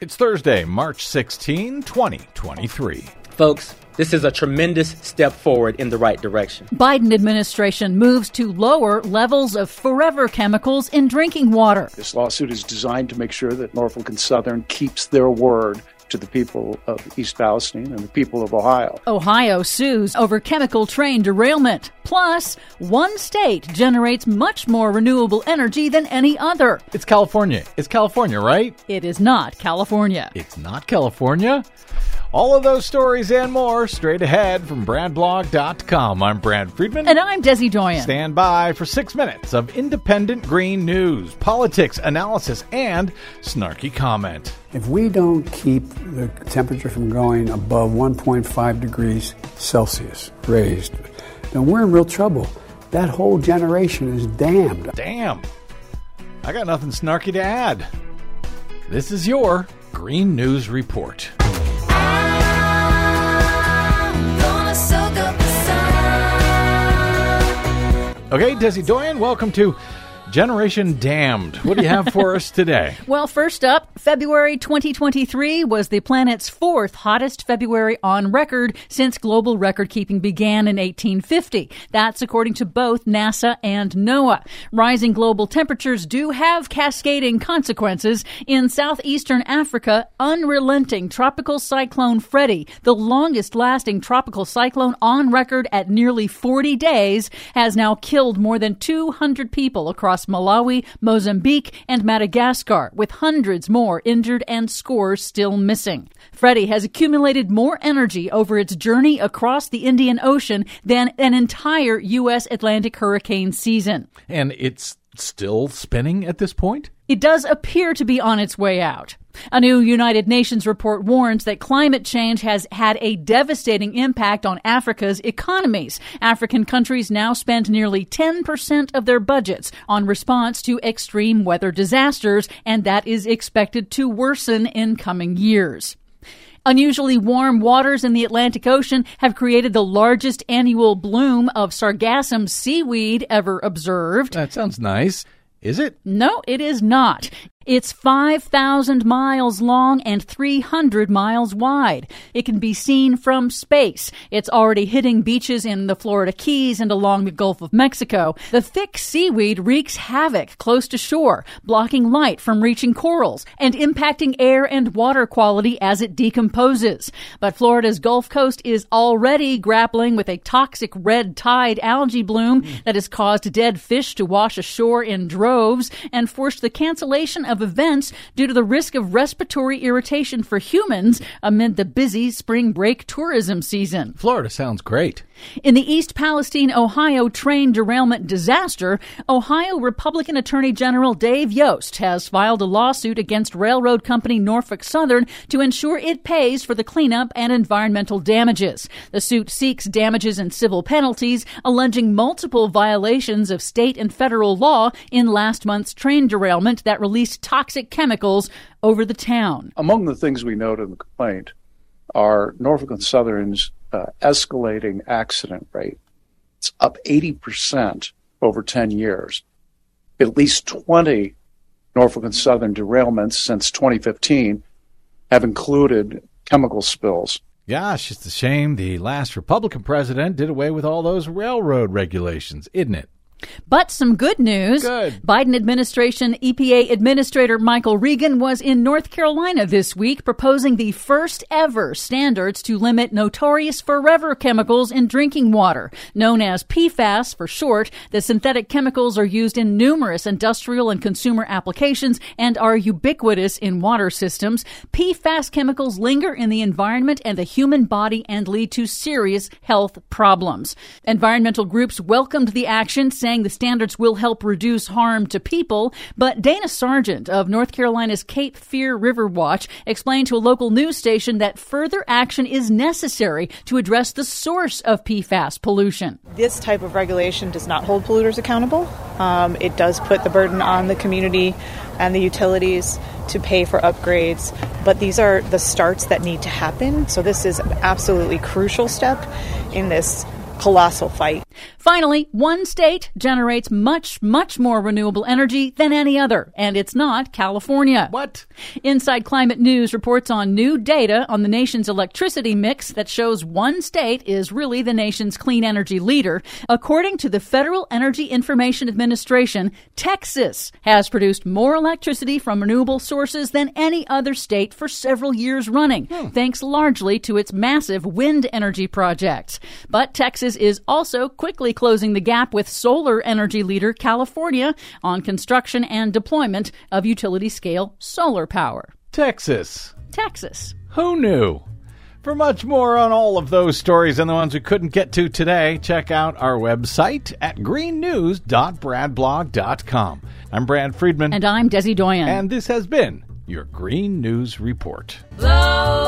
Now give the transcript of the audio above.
It's Thursday, March 16, 2023. Folks, this is a tremendous step forward in the right direction. Biden administration moves to lower levels of forever chemicals in drinking water. This lawsuit is designed to make sure that Norfolk and Southern keeps their word to the people of East Palestine and the people of Ohio. Ohio sues over chemical train derailment. Plus, one state generates much more renewable energy than any other. It's California. It's California, right? It is not California. It's not California? All of those stories and more straight ahead from BradBlog.com. I'm Brad Friedman. And I'm Desi Doyen. Stand by for six minutes of independent green news, politics, analysis, and snarky comment. If we don't keep the temperature from going above 1.5 degrees Celsius raised, then we're in real trouble. That whole generation is damned. Damn. I got nothing snarky to add. This is your Green News Report. Okay, Desi Doyen, welcome to Generation Damned. What do you have for us today? Well, first up, February 2023 was the planet's fourth hottest February on record since global record keeping began in 1850. That's according to both NASA and NOAA. Rising global temperatures do have cascading consequences. In southeastern Africa, unrelenting tropical cyclone Freddy, the longest lasting tropical cyclone on record at nearly 40 days, has now killed more than 200 people across Malawi, Mozambique, and Madagascar, with hundreds more injured and scores still missing. Freddy has accumulated more energy over its journey across the Indian Ocean than an entire U.S. Atlantic hurricane season. And it's still spinning at this point? It does appear to be on its way out. A new United Nations report warns that climate change has had a devastating impact on Africa's economies. African countries now spend nearly 10% of their budgets on response to extreme weather disasters, and that is expected to worsen in coming years. Unusually warm waters in the Atlantic Ocean have created the largest annual bloom of sargassum seaweed ever observed. That sounds nice. Is it? No, it is not. It's 5,000 miles long and 300 miles wide. It can be seen from space. It's already hitting beaches in the Florida Keys and along the Gulf of Mexico. The thick seaweed wreaks havoc close to shore, blocking light from reaching corals and impacting air and water quality as it decomposes. But Florida's Gulf Coast is already grappling with a toxic red tide algae bloom that has caused dead fish to wash ashore in droves and forced the cancellation of of events due to the risk of respiratory irritation for humans amid the busy spring break tourism season. Florida sounds great. In the East Palestine, Ohio train derailment disaster, Ohio Republican Attorney General Dave Yost has filed a lawsuit against railroad company Norfolk Southern to ensure it pays for the cleanup and environmental damages. The suit seeks damages and civil penalties, alleging multiple violations of state and federal law in last month's train derailment that released toxic chemicals over the town. Among the things we note in the complaint are Norfolk and Southern's uh, escalating accident rate. It's up 80% over 10 years. At least 20 Norfolk and Southern derailments since 2015 have included chemical spills. Gosh, it's a shame the last Republican president did away with all those railroad regulations, isn't it? But some good news. Good. Biden administration EPA Administrator Michael Regan was in North Carolina this week proposing the first ever standards to limit notorious forever chemicals in drinking water. Known as PFAS for short, the synthetic chemicals are used in numerous industrial and consumer applications and are ubiquitous in water systems. PFAS chemicals linger in the environment and the human body and lead to serious health problems. Environmental groups welcomed the action, saying the standards will help reduce harm to people. But Dana Sargent of North Carolina's Cape Fear River Watch explained to a local news station that further action is necessary to address the source of PFAS pollution. This type of regulation does not hold polluters accountable. Um, it does put the burden on the community and the utilities to pay for upgrades, but these are the starts that need to happen. So this is an absolutely crucial step in this colossal fight. Finally, one state generates much, much more renewable energy than any other, and it's not California. What? Inside Climate News reports on new data on the nation's electricity mix that shows one state is really the nation's clean energy leader. According to the Federal Energy Information Administration, Texas has produced more electricity from renewable sources than any other state for several years running, hmm. thanks largely to its massive wind energy projects. But Texas is also quickly closing the gap with solar energy leader California on construction and deployment of utility scale solar power. Texas. Texas. Who knew? For much more on all of those stories and the ones we couldn't get to today, check out our website at greennews.bradblog.com. I'm Brad Friedman. And I'm Desi Doyen. And this has been your Green News Report. Blow, blow,